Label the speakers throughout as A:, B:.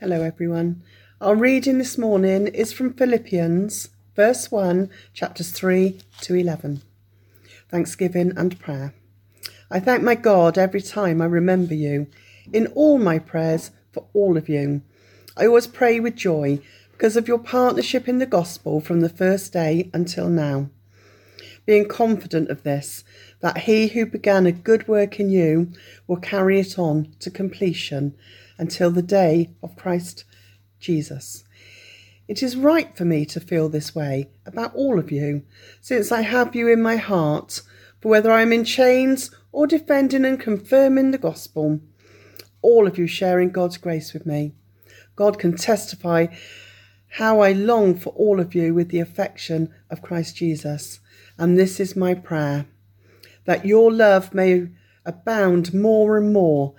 A: Hello, everyone. Our reading this morning is from Philippians, verse 1, chapters 3 to 11. Thanksgiving and prayer. I thank my God every time I remember you, in all my prayers for all of you. I always pray with joy because of your partnership in the gospel from the first day until now. Being confident of this, that he who began a good work in you will carry it on to completion until the day of Christ Jesus. It is right for me to feel this way about all of you, since I have you in my heart, for whether I am in chains or defending and confirming the gospel, all of you sharing God's grace with me. God can testify how I long for all of you with the affection of Christ Jesus. And this is my prayer that your love may abound more and more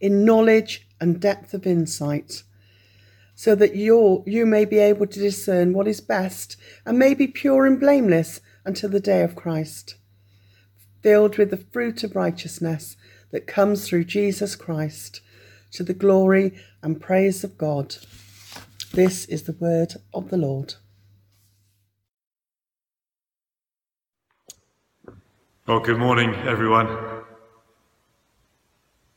A: in knowledge and depth of insight, so that you you may be able to discern what is best and may be pure and blameless until the day of Christ, filled with the fruit of righteousness that comes through Jesus Christ, to the glory and praise of God. This is the word of the Lord.
B: Well, good morning, everyone.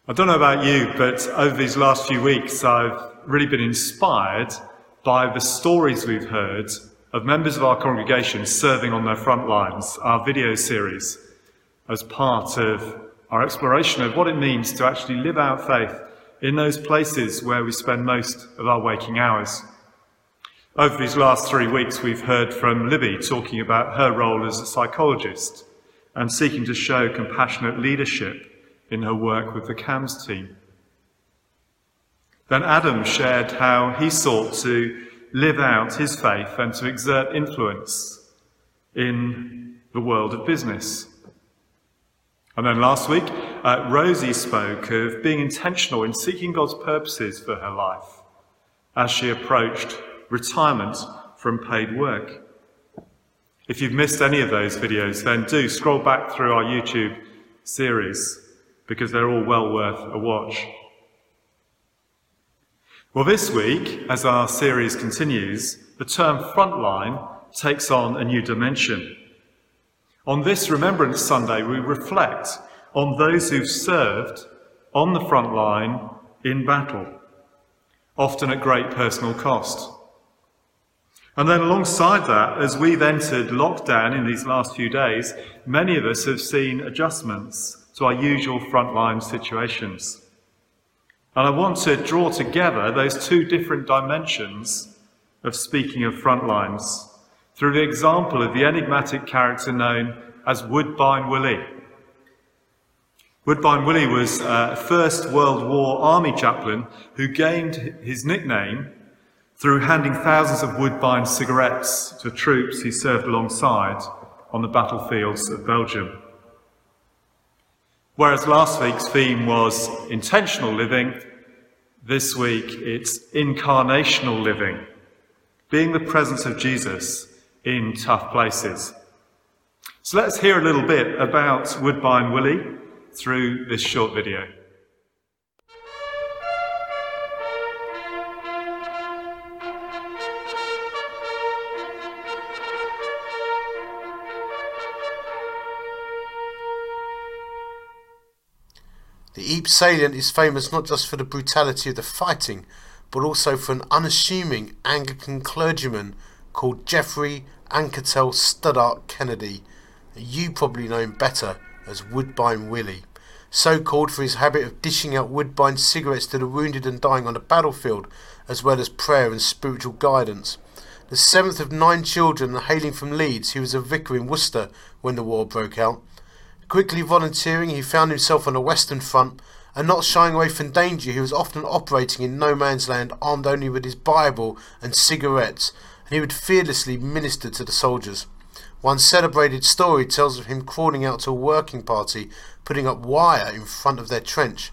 B: I don't know about you, but over these last few weeks, I've really been inspired by the stories we've heard of members of our congregation serving on their front lines, our video series, as part of our exploration of what it means to actually live out faith in those places where we spend most of our waking hours. Over these last three weeks, we've heard from Libby talking about her role as a psychologist and seeking to show compassionate leadership in her work with the CAMHS team. Then Adam shared how he sought to live out his faith and to exert influence in the world of business. And then last week, uh, Rosie spoke of being intentional in seeking God's purposes for her life as she approached retirement from paid work. If you've missed any of those videos, then do scroll back through our YouTube series because they're all well worth a watch. Well, this week, as our series continues, the term frontline takes on a new dimension. On this Remembrance Sunday, we reflect on those who've served on the front line in battle, often at great personal cost. And then alongside that, as we've entered lockdown in these last few days, many of us have seen adjustments to our usual frontline situations. And I want to draw together those two different dimensions of speaking of frontlines through the example of the enigmatic character known as Woodbine Willie. Woodbine Willie was uh, a First World War Army chaplain who gained his nickname through handing thousands of Woodbine cigarettes to troops he served alongside on the battlefields of Belgium. Whereas last week's theme was intentional living, this week it's incarnational living, being the presence of Jesus in tough places. So let's hear a little bit about Woodbine Willie through this short video.
C: Ypres salient is famous not just for the brutality of the fighting, but also for an unassuming Anglican clergyman called Geoffrey Anketell Studdert Kennedy. You probably know him better as Woodbine Willie, so called for his habit of dishing out Woodbine cigarettes to the wounded and dying on the battlefield, as well as prayer and spiritual guidance. The seventh of nine children hailing from Leeds, he was a vicar in Worcester when the war broke out. Quickly volunteering, he found himself on the Western Front, and not shying away from danger, he was often operating in no man's land armed only with his Bible and cigarettes, and he would fearlessly minister to the soldiers. One celebrated story tells of him crawling out to a working party, putting up wire in front of their trench.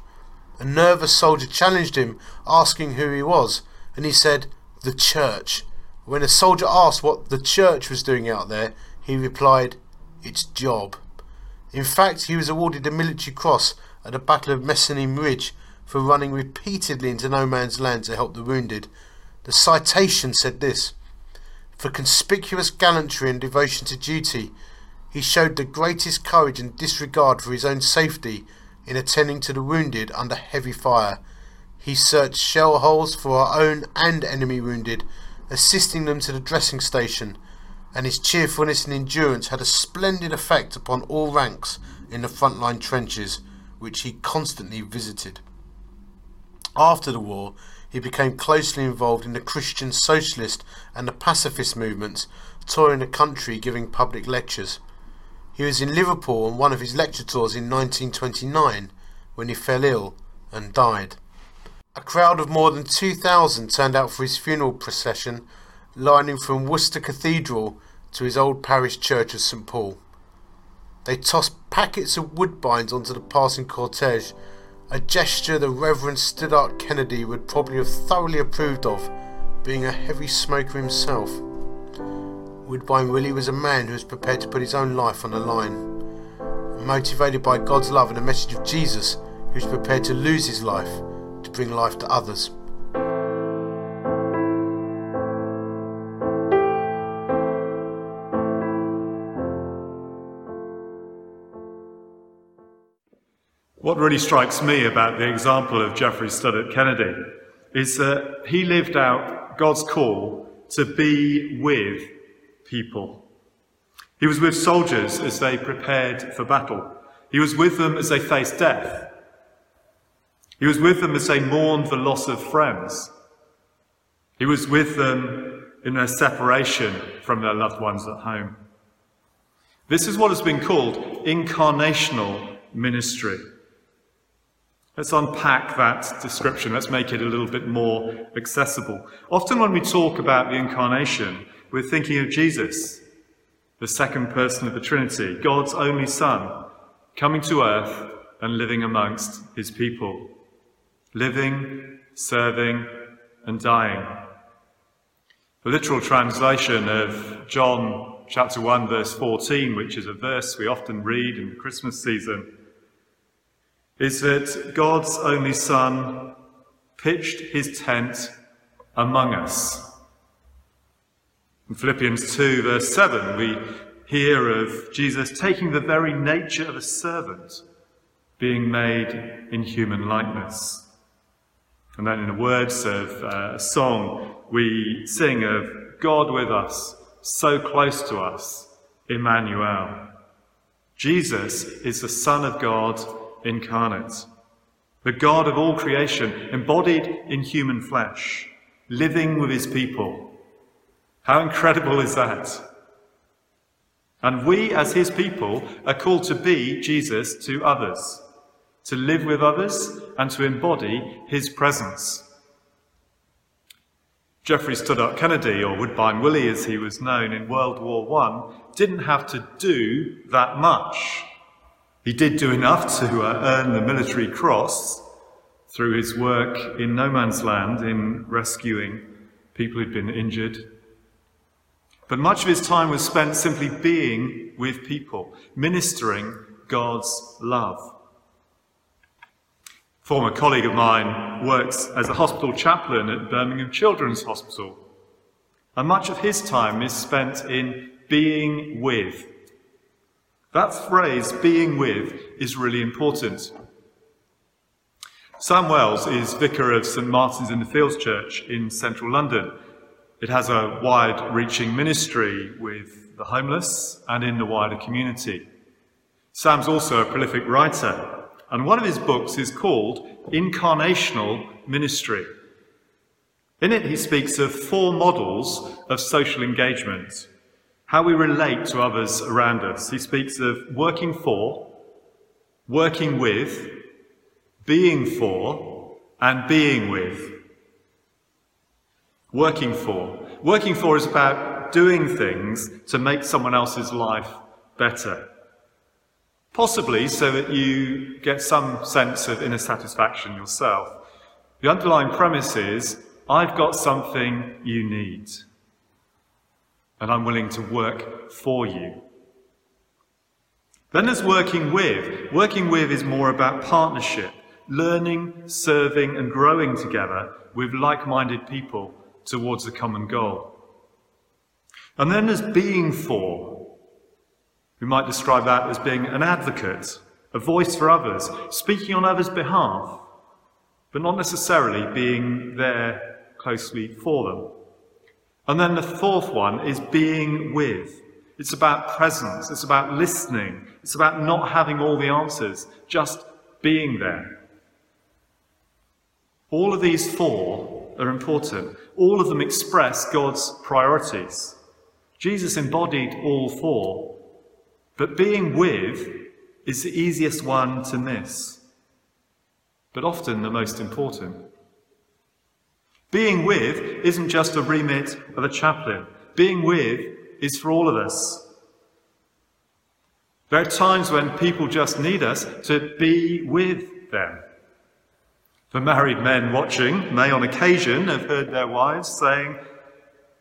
C: A nervous soldier challenged him, asking who he was, and he said, The church. When a soldier asked what the church was doing out there, he replied, Its job. In fact, he was awarded the Military Cross at the Battle of Messines Ridge for running repeatedly into no man's land to help the wounded. The citation said this For conspicuous gallantry and devotion to duty, he showed the greatest courage and disregard for his own safety in attending to the wounded under heavy fire. He searched shell holes for our own and enemy wounded, assisting them to the dressing station, and his cheerfulness and endurance had a splendid effect upon all ranks in the front-line trenches, which he constantly visited. After the war, he became closely involved in the Christian Socialist and the pacifist movements, touring the country giving public lectures. He was in Liverpool on one of his lecture tours in 1929 when he fell ill and died. A crowd of more than 2,000 turned out for his funeral procession, lining from Worcester Cathedral to his old parish church of St Paul. They tossed packets of woodbines onto the passing cortege, a gesture the Reverend Studdert Kennedy would probably have thoroughly approved of, being a heavy smoker himself. Woodbine Willie was a man who was prepared to put his own life on the line. Motivated by God's love and the message of Jesus, he was prepared to lose his life to bring life to others.
B: What really strikes me about the example of Geoffrey Studdert Kennedy is that he lived out God's call to be with people. He was with soldiers as they prepared for battle. He was with them as they faced death. He was with them as they mourned the loss of friends. He was with them in their separation from their loved ones at home. This is what has been called incarnational ministry. Let's unpack that description. Let's make it a little bit more accessible. Often, when we talk about the incarnation, we're thinking of Jesus, the second person of the Trinity, God's only Son, coming to earth and living amongst his people, living, serving, and dying. The literal translation of John chapter 1, verse 14, which is a verse we often read in the Christmas season, is that God's only Son pitched his tent among us. In Philippians 2, verse 7, we hear of Jesus taking the very nature of a servant, being made in human likeness. And then in the words of uh, a song, we sing of God with us, so close to us, Emmanuel. Jesus is the Son of God incarnate, the God of all creation, embodied in human flesh, living with his people. How incredible is that? And we, as his people, are called to be Jesus to others, to live with others, and to embody his presence. Geoffrey Studdert Kennedy, or Woodbine Willie as he was known in World War I, didn't have to do that much. He did do enough to uh, earn the military cross through his work in no man's land in rescuing people who'd been injured. But much of his time was spent simply being with people, ministering God's love. A former colleague of mine works as a hospital chaplain at Birmingham Children's Hospital. And much of his time is spent in being with that phrase, being with, is really important. Sam Wells is vicar of St Martin's in the Fields Church in central London. It has a wide reaching ministry with the homeless and in the wider community. Sam's also a prolific writer, and one of his books is called Incarnational Ministry. In it, he speaks of four models of social engagement how we relate to others around us. He speaks of working for, working with, being for, and being with. Working for. Working for is about doing things to make someone else's life better. Possibly so that you get some sense of inner satisfaction yourself. The underlying premise is I've got something you need and I'm willing to work for you. Then there's working with. Working with is more about partnership, learning, serving, and growing together with like minded people towards a common goal. And then there's being for. We might describe that as being an advocate, a voice for others, speaking on others' behalf, but not necessarily being there closely for them. And then the fourth one is being with. It's about presence. It's about listening. It's about not having all the answers, just being there. All of these four are important. All of them express God's priorities. Jesus embodied all four, but being with is the easiest one to miss, but often the most important. Being with isn't just a remit of a chaplain. Being with is for all of us. There are times when people just need us to be with them. The married men watching may on occasion have heard their wives saying,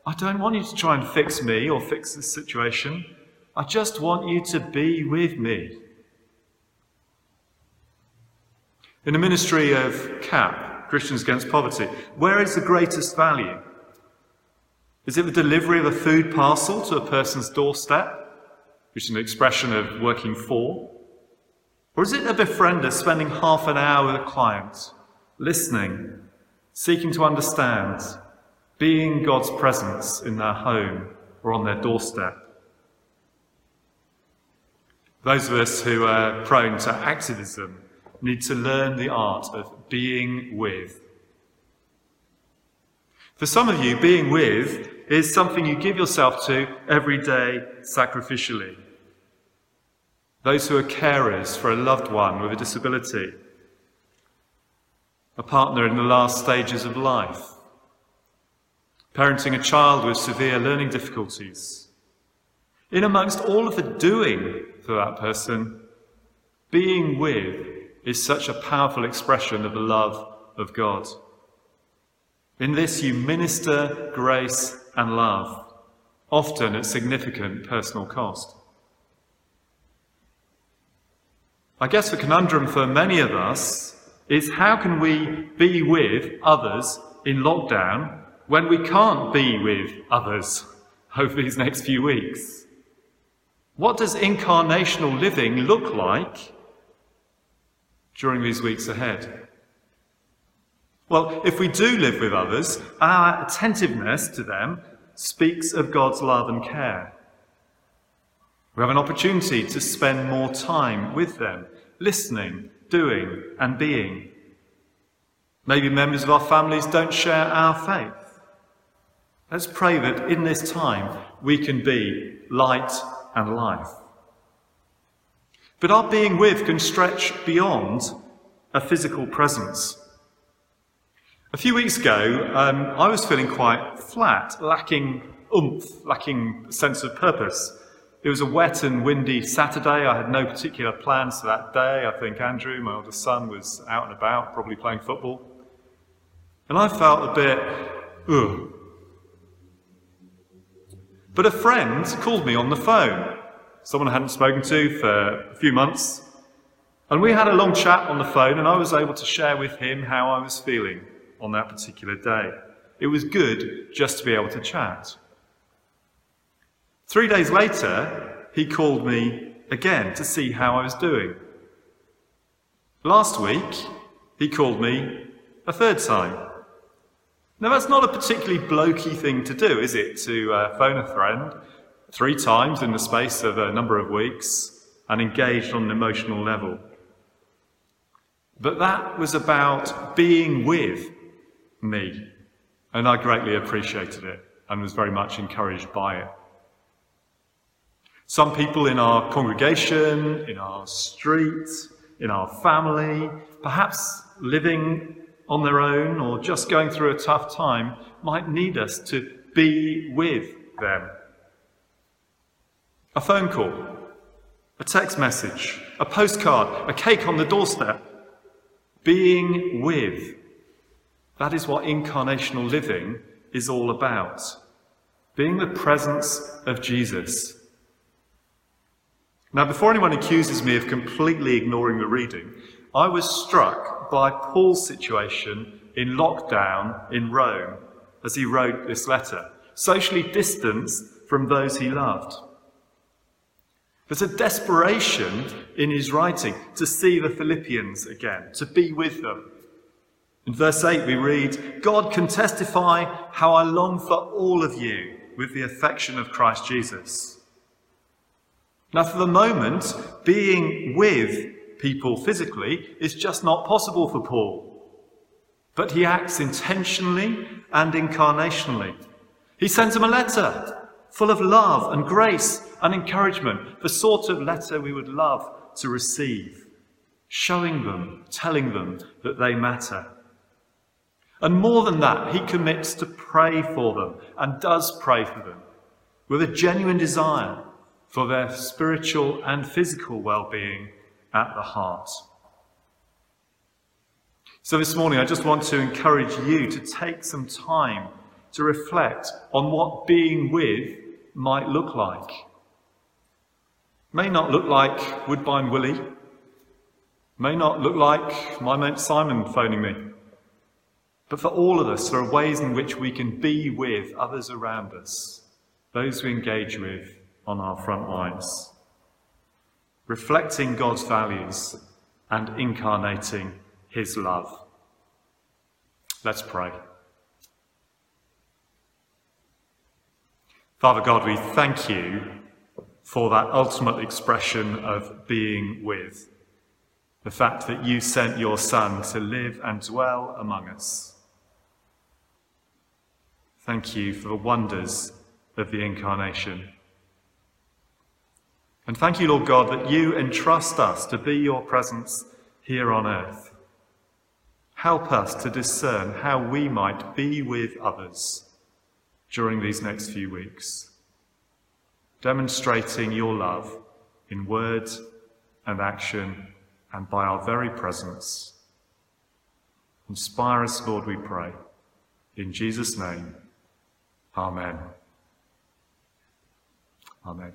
B: I don't want you to try and fix me or fix this situation. I just want you to be with me. In the ministry of CAP, Christians Against Poverty, where is the greatest value? Is it the delivery of a food parcel to a person's doorstep, which is an expression of working for? Or is it a befriender spending half an hour with a client, listening, seeking to understand, being God's presence in their home or on their doorstep? Those of us who are prone to activism need to learn the art of being with. For some of you, being with is something you give yourself to every day sacrificially. Those who are carers for a loved one with a disability, a partner in the last stages of life, parenting a child with severe learning difficulties. In amongst all of the doing for that person, being with is such a powerful expression of the love of God. In this, you minister grace and love, often at significant personal cost. I guess the conundrum for many of us is how can we be with others in lockdown when we can't be with others over these next few weeks? What does incarnational living look like during these weeks ahead? Well, if we do live with others, our attentiveness to them speaks of God's love and care. We have an opportunity to spend more time with them, listening, doing, and being. Maybe members of our families don't share our faith. Let's pray that in this time we can be light and life. But our being with can stretch beyond a physical presence. A few weeks ago, um, I was feeling quite flat, lacking oomph, lacking sense of purpose. It was a wet and windy Saturday. I had no particular plans for that day. I think Andrew, my oldest son, was out and about, probably playing football. And I felt a bit, ugh. But a friend called me on the phone someone I hadn't spoken to for a few months. And we had a long chat on the phone, and I was able to share with him how I was feeling on that particular day. It was good just to be able to chat. Three days later, he called me again to see how I was doing. Last week, he called me a third time. Now, that's not a particularly blokey thing to do, is it? To uh, phone a friend three times in the space of a number of weeks and engaged on an emotional level. But that was about being with me, and I greatly appreciated it and was very much encouraged by it. Some people in our congregation, in our street, in our family, perhaps living on their own or just going through a tough time, might need us to be with them a phone call, a text message, a postcard, a cake on the doorstep. Being with. That is what incarnational living is all about. Being the presence of Jesus. Now, before anyone accuses me of completely ignoring the reading, I was struck by Paul's situation in lockdown in Rome as he wrote this letter, socially distanced from those he loved. There's a desperation in his writing to see the Philippians again, to be with them. In verse 8, we read, God can testify how I long for all of you with the affection of Christ Jesus. Now, for the moment, being with people physically is just not possible for Paul. But he acts intentionally and incarnationally. He sends them a letter full of love and grace and encouragement, the sort of letter we would love to receive, showing them, telling them that they matter. And more than that, he commits to pray for them and does pray for them with a genuine desire for their spiritual and physical well being at the heart. So, this morning, I just want to encourage you to take some time to reflect on what being with might look like. May not look like Woodbine Willie, may not look like my mate Simon phoning me. But for all of us, there are ways in which we can be with others around us, those we engage with on our front lines, reflecting God's values and incarnating his love. Let's pray. Father God, we thank you for that ultimate expression of being with. The fact that you sent your Son to live and dwell among us. Thank you for the wonders of the incarnation. And thank you, Lord God, that you entrust us to be your presence here on earth. Help us to discern how we might be with others during these next few weeks, demonstrating your love in word and action and by our very presence. Inspire us, Lord, we pray. In Jesus' name. Amen. Amen.